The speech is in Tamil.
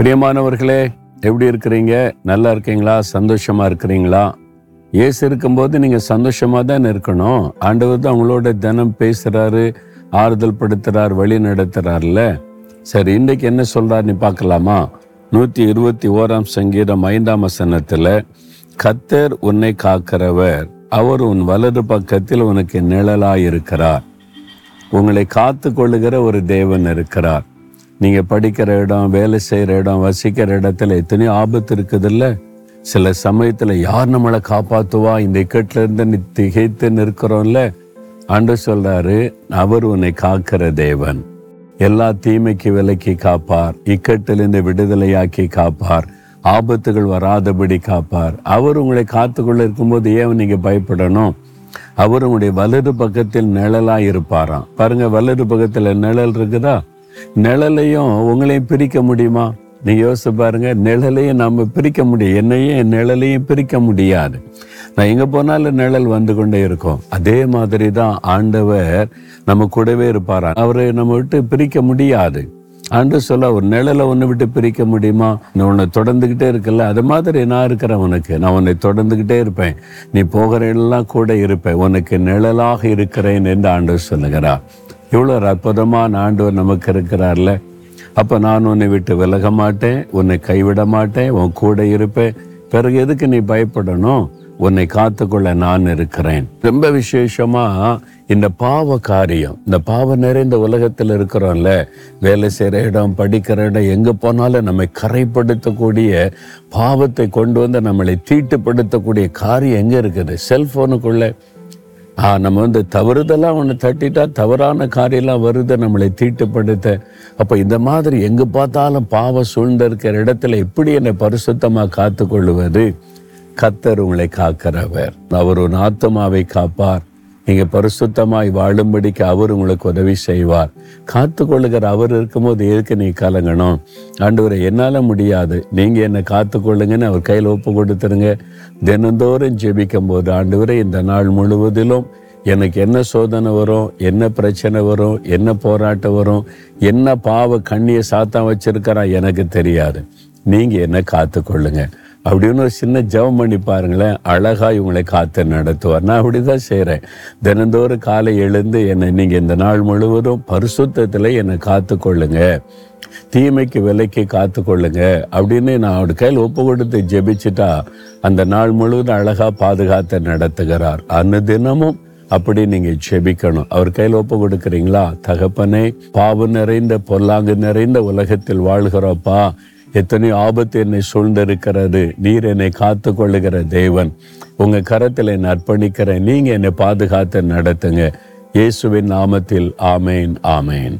பிரியமானவர்களே எப்படி இருக்கிறீங்க? நல்லா இருக்கீங்களா? சந்தோஷமா இருக்கிறீங்களா? ஏசு இருக்கும்போது நீங்க சந்தோஷமா தான் இருக்கணும். ஆண்டவர் தான் உங்களோட தினம் பேசுறாரு ஆறுதல் படுத்துகிறார் வழி நடத்துறாருல சரி இன்றைக்கு என்ன சொல்றாருன்னு பார்க்கலாமா? நூத்தி இருபத்தி ஓராம் சங்கீதம் ஐந்தாம் வசனத்துல கத்தர் உன்னை காக்கிறவர் அவர் உன் வலது பக்கத்தில் உனக்கு நிழலாயிருக்கிறார். உங்களை காத்து கொள்ளுகிற ஒரு தேவன் இருக்கிறார். நீங்கள் படிக்கிற இடம் வேலை செய்கிற இடம் வசிக்கிற இடத்துல எத்தனையோ ஆபத்து இருக்குதுல்ல? சில சமயத்தில் யார் நம்மளை காப்பாற்றுவா இந்த இக்கட்டிலேருந்து நீ திகைத்து நிற்கிறோம்ல. ஆண்டு சொல்கிறாரு அவர் உன்னை காக்கிற தேவன். எல்லா தீமைக்கு விலக்கி காப்பார். இக்கட்டிலிருந்து விடுதலையாக்கி காப்பார். ஆபத்துகள் வராதபடி காப்பார். அவர் உங்களை காத்துக்கொள்ள இருக்கும்போது ஏன் நீங்கள் பயப்படணும்? அவர் உங்களுடைய வலது பக்கத்தில் நிழலாக இருப்பாராம். பாருங்க வலது பக்கத்தில் நிழல் இருக்குதா? நிழலையும் உங்களையும் பிரிக்க முடியுமா? நீ யோசிச்சு பாருங்க நிழலையும் நம்ம பிரிக்க முடியும். என்னையும் நிழலையும் பிரிக்க முடியாது. நான் எங்க போனாலும் நிழல் வந்து கொண்டே இருக்கும். அதே மாதிரி தான் ஆண்டவர் நம்ம கூடவே இருப்பாரா? அவரை நம்ம விட்டு பிரிக்க முடியாது. ஆண்டு சொல்ல ஒரு நிழலை ஒன்று விட்டு பிரிக்க முடியுமா? நான் உன்னை தொடர்ந்துக்கிட்டே இருக்கல அது மாதிரி நான் இருக்கிறேன் உனக்கு. நான் உன்னை தொடர்ந்துக்கிட்டே இருப்பேன். நீ போகிற எல்லாம் கூட இருப்பேன். உனக்கு நிழலாக இருக்கிறேன் என்று ஆண்டவர் சொல்லுகிறா இவ்வளோ ஒரு அற்புதமான ஆண்டவர் நமக்கு இருக்கிறார்ல. அப்போ நான் உன்னை விட்டு விலக மாட்டேன் உன்னை கைவிட மாட்டேன் உன் கூட இருப்பேன். பிறகு எதுக்கு நீ பயப்படணும்? உன்னை காத்துக்கொள்ள நான் இருக்கிறேன். ரொம்ப விசேஷமா இந்த பாவ காரியம் இந்த பாவ நிறைந்த உலகத்தில் இருக்கிறோம்ல. வேலை செய்கிற இடம் படிக்கிற இடம் எங்கே போனாலும் நம்மை கரைப்படுத்தக்கூடிய பாவத்தை கொண்டு வந்து நம்மளை தீட்டுப்படுத்தக்கூடிய காரியம் எங்கே இருக்குது? செல்ஃபோனுக்குள்ளே நம்ம வந்து தவறுதெல்லாம் ஒன்று தட்டிட்டா தவறான காரியெல்லாம் வருது நம்மளை தீட்டுப்படுத்த. அப்போ இந்த மாதிரி எங்கே பார்த்தாலும் பாவம் சூழ்ந்த இருக்கிற இடத்துல எப்படி என்னை பரிசுத்தமாக காத்து கொள்வது கத்தர் உங்களை காக்கிறவர். அவர் ஒரு ஆத்மாவை காப்பார். நீங்க பரிசுத்தமாய் வாழும்படிக்கு அவர் உங்களுக்கு உதவி செய்வார். காத்து கொள்ளுகிற அவர் இருக்கும்போது எதுக்கு நீ கலங்கணும்? ஆண்டவரை என்னால முடியாது. நீங்க என்னை காத்து கொள்ளுங்கன்னு அவர் கையில் ஒப்பு கொடுத்துருங்க. தினந்தோறும் ஜெபிக்கும் போது ஆண்டவரை இந்த நாள் முழுவதிலும் எனக்கு என்ன சோதனை வரும்? என்ன பிரச்சனை வரும்? என்ன போராட்டம் வரும்? என்ன பாவ கண்ணியை சாத்தான் வச்சிருக்கிறா எனக்கு தெரியாது. நீங்க என்ன காத்து கொள்ளுங்க அப்படின்னு ஒரு சின்ன ஜெபம் பண்ணி பாருங்களேன். அழகா இவங்களை காத்து நடத்துவார். நான் அப்படிதான் செய்கிறேன் தினந்தோறும் காலை எழுந்து என்னை நீங்க இந்த நாள் முழுவதும் பரிசுத்தத்தில் என்னை காத்து கொள்ளுங்க. தீமைக்கு விலைக்கு காத்து கொள்ளுங்க. அப்படின்னு நான் அவர் கையில் ஒப்பு கொடுத்து ஜெபிச்சுட்டா அந்த நாள் முழுவதும் அழகா பாதுகாத்து நடத்துகிறார். அந்த தினமும் அப்படி நீங்க ஜெபிக்கணும். அவர் கையில் ஒப்பு கொடுக்குறீங்களா? தகப்பனே பாவு நிறைந்த பொல்லாங்கு நிறைந்த உலகத்தில் வாழ்கிறோப்பா. எத்தனையோ ஆபத்து என்னை சூழ்ந்திருக்கிறது. நீர் என்னை காத்து கொள்ளுகிற தேவன். உங்க கரத்தில் என்னை அர்ப்பணிக்கிறேன். நீங்க என்னை பாதுகாத்து நடத்துங்க. இயேசுவின் நாமத்தில் ஆமேன் ஆமேன்.